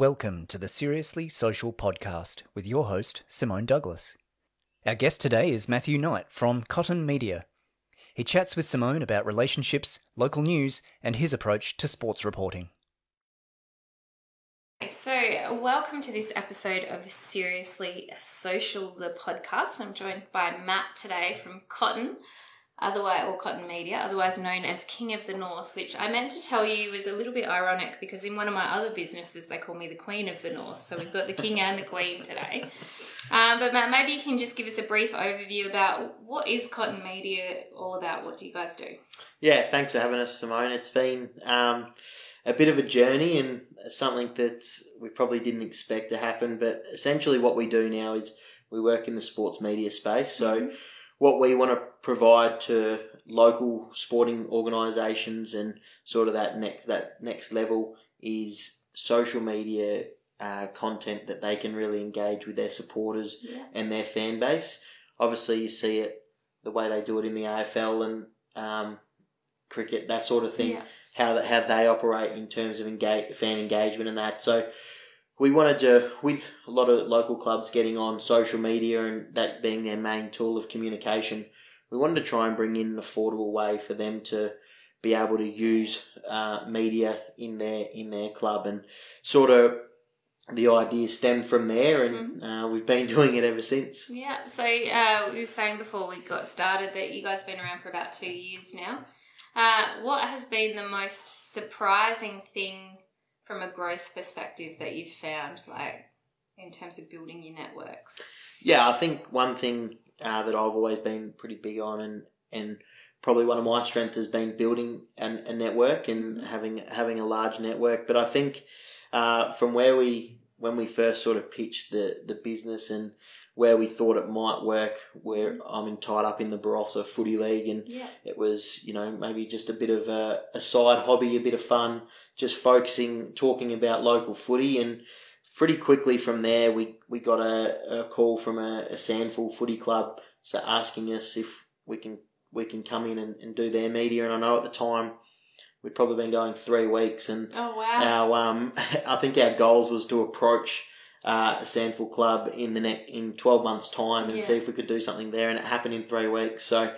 Welcome to the Seriously Social podcast with your host, Simone Douglas. Our guest today is Matthew Knight from Cotton Media. He chats with Simone about relationships, local news, and his approach to sports reporting. So, welcome to this episode of Seriously Social, the podcast. I'm joined by Matt today from Cotton otherwise or Cotton Media, otherwise known as King of the North, which I meant to tell you was a little bit ironic because in one of my other businesses they call me the Queen of the North. So we've got the King and the Queen today. Um, but Matt, maybe you can just give us a brief overview about what is Cotton Media all about? What do you guys do? Yeah, thanks for having us, Simone. It's been um, a bit of a journey and something that we probably didn't expect to happen. But essentially, what we do now is we work in the sports media space. So. Mm-hmm what we want to provide to local sporting organisations and sort of that next that next level is social media uh, content that they can really engage with their supporters yeah. and their fan base. Obviously, you see it the way they do it in the AFL and um, cricket, that sort of thing. Yeah. How that how they operate in terms of engage, fan engagement and that. So we wanted to, with a lot of local clubs getting on social media and that being their main tool of communication, we wanted to try and bring in an affordable way for them to be able to use uh, media in their in their club, and sort of the idea stemmed from there, and mm-hmm. uh, we've been doing it ever since. Yeah. So uh, we were saying before we got started that you guys have been around for about two years now. Uh, what has been the most surprising thing from a growth perspective that you've found, like in terms of building your networks? Yeah, I think one thing uh, that I've always been pretty big on, and and probably one of my strengths has been building an, a network and having having a large network. But I think uh, from where we when we first sort of pitched the the business and where we thought it might work, where mm-hmm. I'm tied up in the Barossa Footy League, and yeah. it was, you know, maybe just a bit of a, a, side hobby, a bit of fun, just focusing, talking about local footy, and pretty quickly from there, we, we got a, a call from a, a SANFL Footy Club so asking us if we can we can come in and, and do their media, and I know at the time we'd probably been going three weeks, and oh wow, our um, I think our goals was to approach uh, SANFL Club in the next in twelve months' time and yeah. see if we could do something there, and it happened in three weeks. So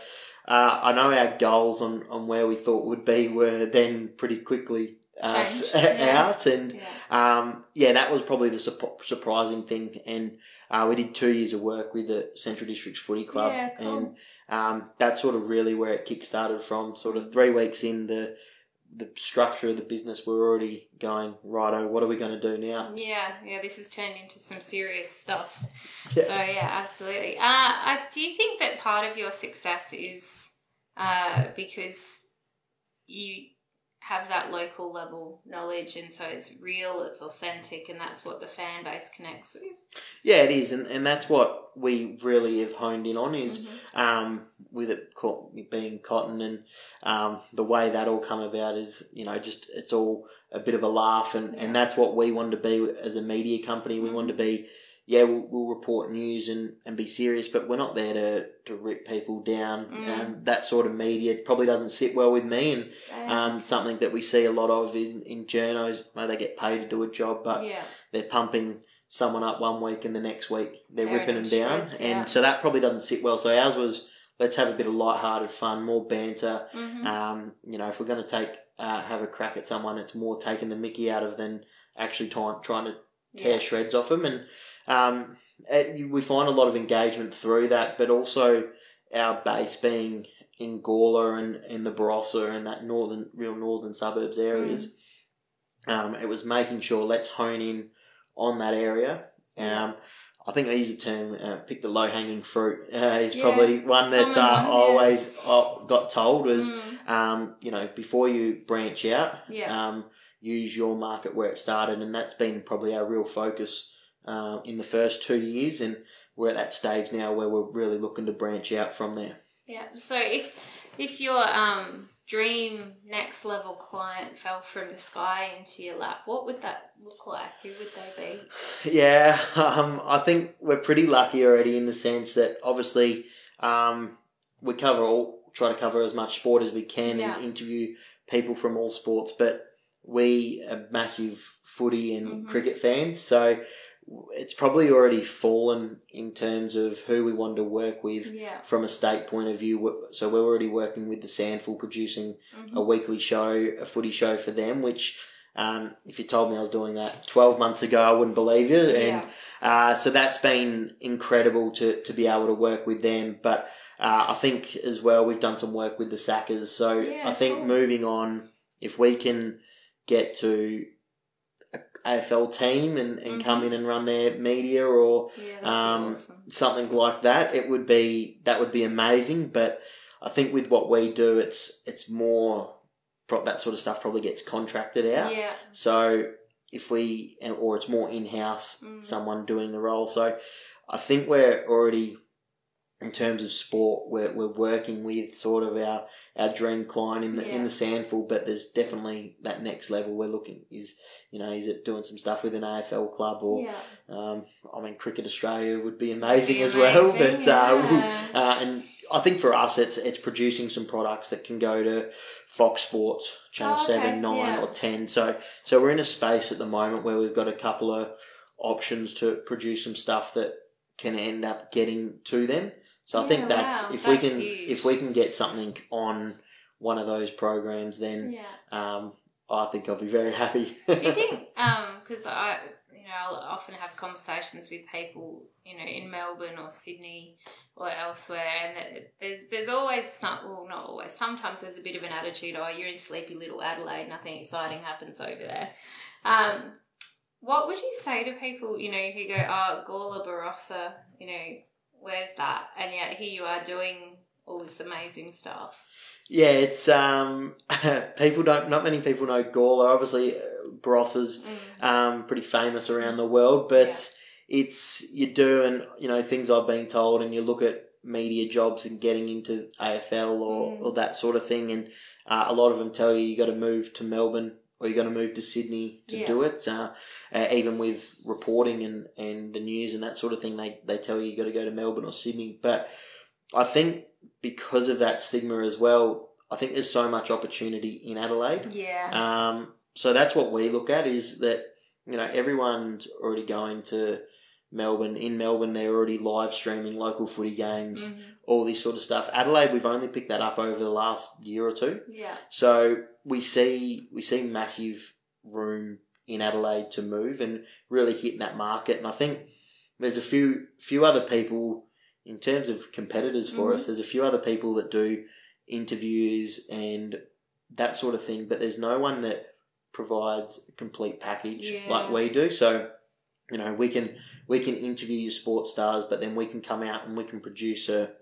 uh, I know our goals on, on where we thought would be were then pretty quickly uh, yeah. out, and yeah. Um, yeah. that was probably the su- surprising thing. And uh, we did two years of work with the Central Districts Footy Club, cool. and um, that's sort of really where it kick started from. Sort of three weeks in the the structure of the business, we're already going, righto, what are we going to do now? Yeah, yeah, this has turned into some serious stuff. Yeah. So, yeah, absolutely. Uh, do you think that part of your success is uh, because you have that local level knowledge and so it's real it's authentic and that's what the fan base connects with yeah it is and, and that's what we really have honed in on is mm-hmm. um, with it being cotton and um, the way that all come about is you know just it's all a bit of a laugh and, yeah. and that's what we wanted to be as a media company we wanted to be yeah, we'll, we'll report news and, and be serious, but we're not there to, to rip people down. Mm. Um, that sort of media probably doesn't sit well with me, and um, something that we see a lot of in, in journos. Maybe they get paid to do a job, but yeah. they're pumping someone up one week and the next week they're ripping them down, shreds, and yeah. so that probably doesn't sit well. So ours was let's have a bit of light-hearted fun, more banter. Mm-hmm. Um, you know, if we're going to take uh, have a crack at someone, it's more taking the Mickey out of than actually trying trying to tear Yeah. shreds off them and. Um, eh, we find a lot of engagement through that, but also our base being in Gawler and in the Barossa and that northern, real northern suburbs areas. Um, it was making sure let's hone in on that area. Um, I think I use the term uh, pick the low hanging fruit uh, is Yeah, probably one that uh, one, yeah. always uh, got told was Mm. um, you know before you branch out Yeah. um, use your market where it started and that's been probably our real focus uh, in the first two years and we're at that stage now where we're really looking to branch out from there. Yeah. So if if your um dream next level client fell from the sky into your lap, what would that look like? Who would they be? Yeah, um, I think we're pretty lucky already in the sense that obviously um, we cover all, try to cover as much sport as we can Yeah. and interview people from all sports. But we are massive footy and Mhm. cricket fans, so it's probably already fallen in terms of who we want to work with Yeah. from a state point of view. So we're already working with the SANFL, producing Mhm. a weekly show, a footy show for them. Which, um, if you told me I was doing that twelve months ago, I wouldn't believe you. And Yeah. uh, so that's been incredible to to be able to work with them. But uh, I think as well we've done some work with the Sackers. So Yeah, I think cool. moving on, if we can get to AFL team and, and come Mhm. in and run their media or Yeah, um, awesome. something like that, it would be that would be amazing. But I think with what we do, it's it's more that sort of stuff probably gets contracted out. Yeah. So if we or it's more in house, Mm. someone doing the role. So I think we're already in terms of sport, we're we're working with sort of our our dream client in the in the SANFL, but there's definitely that next level we're looking is you know is it doing some stuff with an AFL club or yeah. um, I mean, Cricket Australia would be amazing Be as well. amazing, But uh, yeah. uh, and I think for us, it's it's producing some products that can go to Fox Sports Channel Oh, okay, Seven, Nine, yeah. or Ten. So so we're in a space at the moment where we've got a couple of options to produce some stuff that can end up getting to them. So I think that's wow, if we can huge. if we can get something on one of those programs, then Yeah. um, I think I'll be very happy. Do you think, because I, you know, I'll often have conversations with people, you know, in Melbourne or Sydney or elsewhere, and there's there's always some, well, not always. Sometimes there's a bit of an attitude, oh, you're in sleepy little Adelaide, nothing exciting happens over there. Um, what would you say to people, you know, who go, oh, Gawler Barossa, you know, where's that? And yet here you are doing all this amazing stuff. Yeah, it's um, people don't. Not many people know Gawler. Obviously, uh, is Mm. um, pretty famous around the world, but it's you do, and you know things I've been told, and you look at media jobs and getting into AFL or, Mm. or that sort of thing, and uh, a lot of them tell you you got to move to Melbourne or you going to move to Sydney to Yeah. do it. Uh, uh, even with reporting and, and the news and that sort of thing, they they tell you you've got to go to Melbourne or Sydney, but I think because of that stigma as well, I think there's so much opportunity in Adelaide. Yeah. Um, so that's what we look at is that you know everyone's already going to Melbourne. In Melbourne, they're already live streaming local footy games, Mhm. All this sort of stuff. Adelaide, we've only picked that up over the last year or two. Yeah. So we see we see massive room in Adelaide to move and really hit that market. And I think there's a few few other people in terms of competitors for Mhm. us. There's a few other people that do interviews and that sort of thing, but there's no one that provides a complete package Yeah. like we do. So you know we can we can interview your sports stars, but then we can come out and we can produce a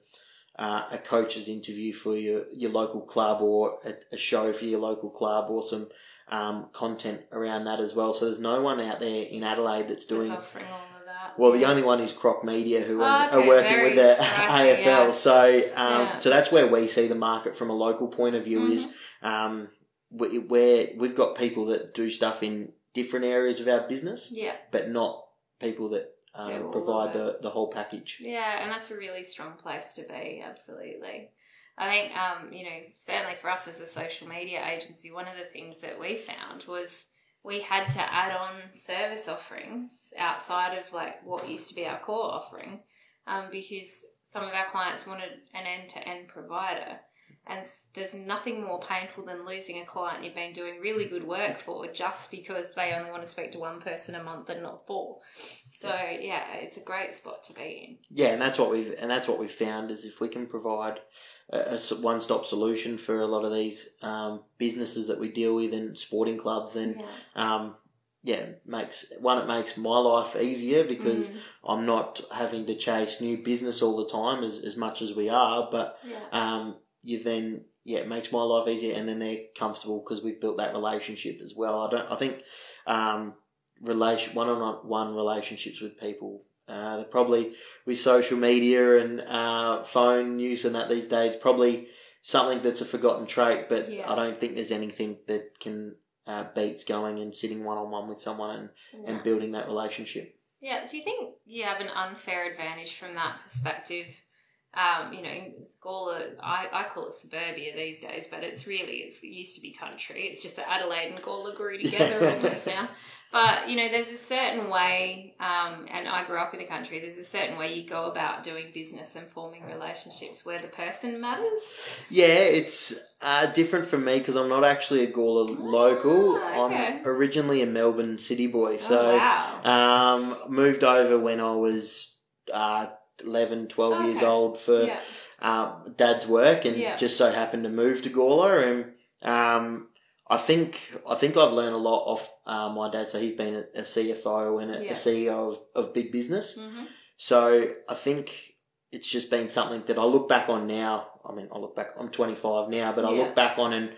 uh, a coach's interview for your, your local club or a, a show for your local club or some um, content around that as well. So there's no one out there in Adelaide that's doing. That's offering all of that. Well, the only one is Croc Media, who Oh, are, okay, are working with the pricey, AFL. yeah. So, um, Yeah. so that's where we see the market from a local point of view. Is Mm-hmm. um, where we've got people that do stuff in different areas of our business, Yeah. but not people that um, provide the, the whole package. Yeah, and that's a really strong place to be, absolutely. I think, um, you know, certainly for us as a social media agency, one of the things that we found was we had to add on service offerings outside of like what used to be our core offering um, because some of our clients wanted an end to end provider. And there's nothing more painful than losing a client you've been doing really good work for just because they only want to speak to one person a month and not four. So yeah, it's a great spot to be in. Yeah, and that's what we've and that's what we've found is if we can provide a one-stop solution for a lot of these um, businesses that we deal with and sporting clubs, in. then um, yeah, makes one it makes my life easier because Mm, I'm not having to chase new business all the time as as much as we are, but yeah, um, you then yeah, it makes my life easier, and then they're comfortable because we've built that relationship as well. I don't. I think um, relation one on one relationships with people. Uh, they're probably with social media and uh, phone use and that these days probably something that's a forgotten trait. But Yeah. I don't think there's anything that can uh, beats going and sitting one on one with someone and, yeah. and building that relationship. Yeah, Do you think you have an unfair advantage from that perspective? Um, you know, it's Gawler, I, I call it suburbia these days, but it's really, it's, it used to be country. It's just that Adelaide and Gawler grew together almost now. But, you know, there's a certain way, um, and I grew up in the country, there's a certain way you go about doing business and forming relationships where the person matters. Yeah, it's uh, different for me because I'm not actually a Gawler local. Ah, okay. I'm originally a Melbourne city boy. oh, So wow. um, moved over when I was uh, 11, 12 years old for yeah. um, dad's work and Yeah. just so happened to move to Gawler and um, I think I think I've learned a lot off uh, my dad. So he's been a, a CFO and a, Yeah. a CEO of, of big business. hmm So I think it's just been something that I look back on now. I mean, I look back. I'm 25 now, but I look back on and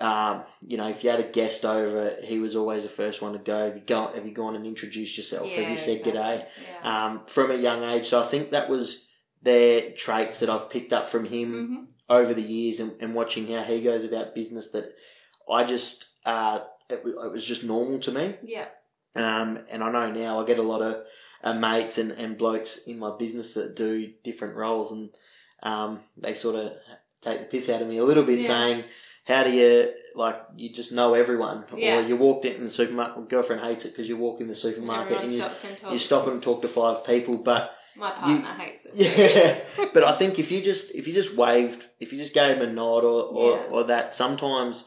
um, you know, if you had a guest over, he was always the first one to go. Have you gone? Have you gone and introduced yourself? have you said g'day? Yeah. Um, from a young age, so I think that was their traits that I've picked up from him hmm over the years and, and watching how he goes about business. That I just uh, it, it was just normal to me. Yeah. Um, and I know now I get a lot of uh, mates and, and blokes in my business that do different roles, and um, they sort of take the piss out of me a little bit, Yeah. saying, "How do you like? You just know everyone, Yeah. or you walked in the supermarket. Girlfriend hates it because you walk in the supermarket and you, and you stop and talk to five people, but My partner hates it. yeah, but I think if you just if you just waved, if you just gave him a nod or or, Yeah. or that, sometimes,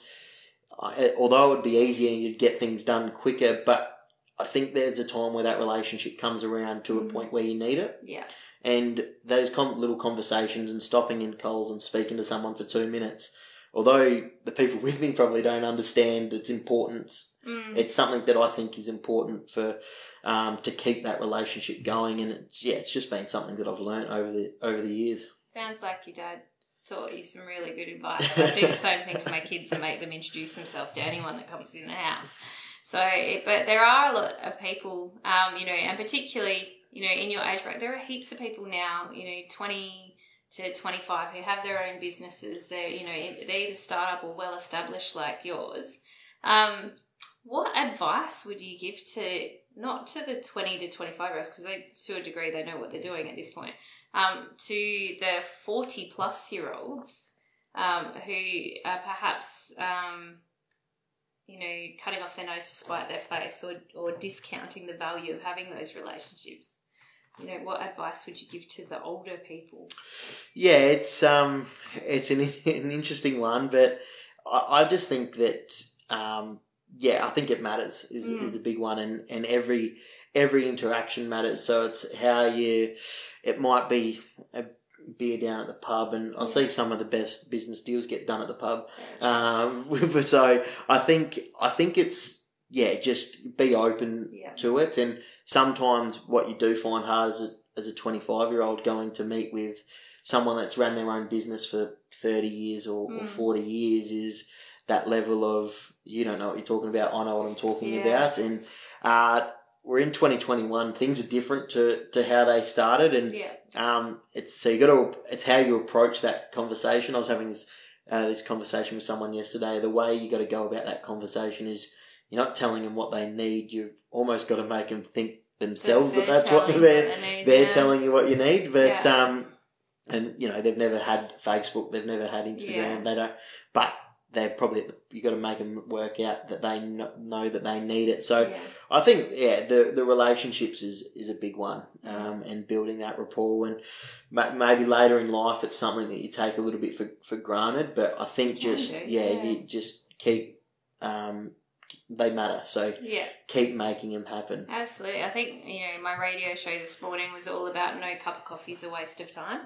although it would be easier and you'd get things done quicker, but I think there's a time where that relationship comes around to a Mhm. point where you need it, Yeah. and those com- little conversations and stopping in Coles and speaking to someone for two minutes. Although the people with me probably don't understand its importance, Mm. it's something that I think is important for um, to keep that relationship going, and it's yeah, it's just been something that I've learned over the over the years. Sounds like your dad taught you some really good advice. I do the same thing to my kids to make them introduce themselves to anyone that comes in the house. So, but there are a lot of people, um, you know, and particularly, you know, in your age bracket, there are heaps of people now, you know, 20 to 25 who have their own businesses. They're, you know, they're either startup or well established like yours. Um, what advice would you give to, not to the 20 to 25 year olds, because they, to a degree, they know what they're doing at this point, um, to the 40 plus year olds um, who are perhaps, um, you know, cutting off their nose to spite their face or, or discounting the value of having those relationships? You know, what advice would you give to the older people? Yeah, it's um, it's an an interesting one, but I, I just think that um, yeah, I think it matters is Mm. is the big one, and and every every interaction matters. So it's how you. It might be a beer down at the pub, and I see some of the best business deals get done at the pub. Um, so I think I think it's yeah, just be open Yeah. to it, and sometimes what you do find hard as a, as a twenty five year old going to meet with someone that's ran their own business for thirty years or, or Mm. forty years is that level of you don't know what you're talking about. I know what I'm talking Yeah. about, and uh, we're in 2021. Things are different to to how they started, and Yeah. um, it's so you got to it's how you approach that conversation. I was having this uh, this conversation with someone yesterday. The way you got to go about that conversation is you're not telling them what they need. You've almost got to make them think themselves that that's what they're they need, they're yeah. telling you what you need. But Yeah. um, and you know they've never had Facebook, they've never had Instagram. Yeah. They don't, but they're probably you got to make them work out that they know that they need it. So. I think yeah, the the relationships is is a big one, um, and building that rapport. And ma- maybe later in life, it's something that you take a little bit for, for granted. But I think just yeah. you just keep um, they matter. So Yeah. keep making them happen. Absolutely. I think, you know, my radio show this morning was all about no cup of coffee is a waste of time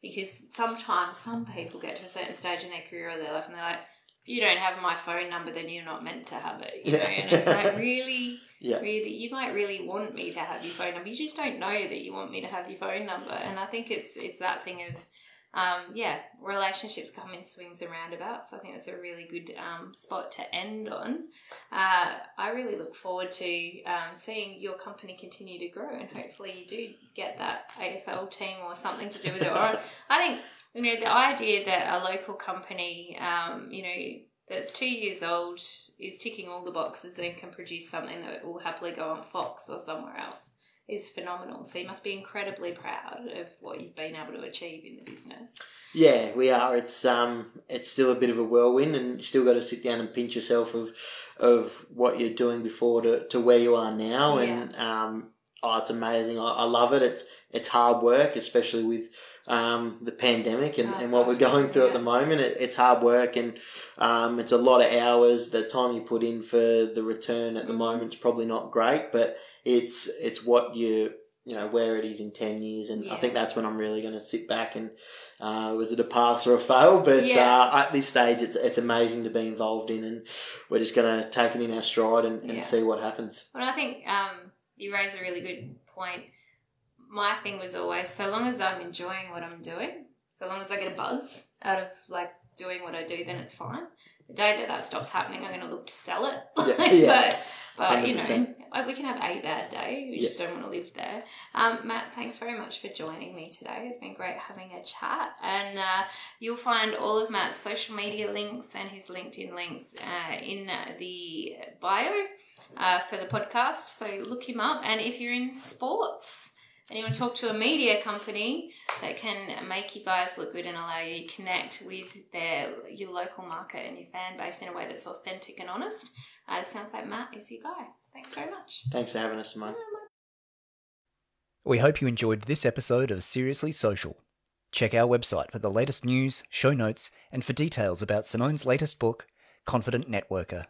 because sometimes some people get to a certain stage in their career or their life and they're like, you don't have my phone number, then you're not meant to have it. You know, Yeah. and it's like, really? Yeah. Really? You might really want me to have your phone number. You just don't know that you want me to have your phone number. And I think it's it's that thing of um, yeah, relationships come in swings and roundabouts. I think that's a really good um, spot to end on. Uh, I really look forward to um, seeing your company continue to grow, and hopefully you do get that AFL team or something to do with it. I think you know the idea that a local company, um, you know, that's two years old is ticking all the boxes and can produce something that will happily go on Fox or somewhere else is phenomenal. So you must be incredibly proud of what you've been able to achieve in the business. Yeah, we are. It's um, it's still a bit of a whirlwind, and you still got to sit down and pinch yourself of of what you're doing before to, to where you are now. And um, oh, it's amazing. I, I love it. It's it's hard work, especially with um, the pandemic and, Oh, and what we're going through at the moment. It, it's hard work and um, it's a lot of hours. The time you put in for the return at the Mhm. moment is probably not great, but it's it's what you you know where it is in ten years, and I think that's when I'm really going to sit back and uh, was it a pass or a fail? But Yeah. uh, at this stage, it's it's amazing to be involved in, and we're just going to take it in our stride and, and Yeah. see what happens. Well, I think um, you raise a really good point. My thing was always so long as I'm enjoying what I'm doing, so long as I get a buzz out of like doing what I do, then it's fine. The day that that stops happening, I'm going to look to sell it. Yeah, yeah. but but you know, like we can have a bad day. We just don't want to live there. Um, Matt, thanks very much for joining me today. It's been great having a chat, and uh, you'll find all of Matt's social media links and his LinkedIn links uh, in the bio uh, for the podcast. So look him up. And if you're in sports and you want to talk to a media company that can make you guys look good and allow you to connect with their your local market and your fan base in a way that's authentic and honest, uh, it sounds like Matt is your guy. Thanks very much. Thanks for having us, Simone. We hope you enjoyed this episode of Seriously Social. Check our website for the latest news, show notes, and for details about Simone's latest book, Confident Networker.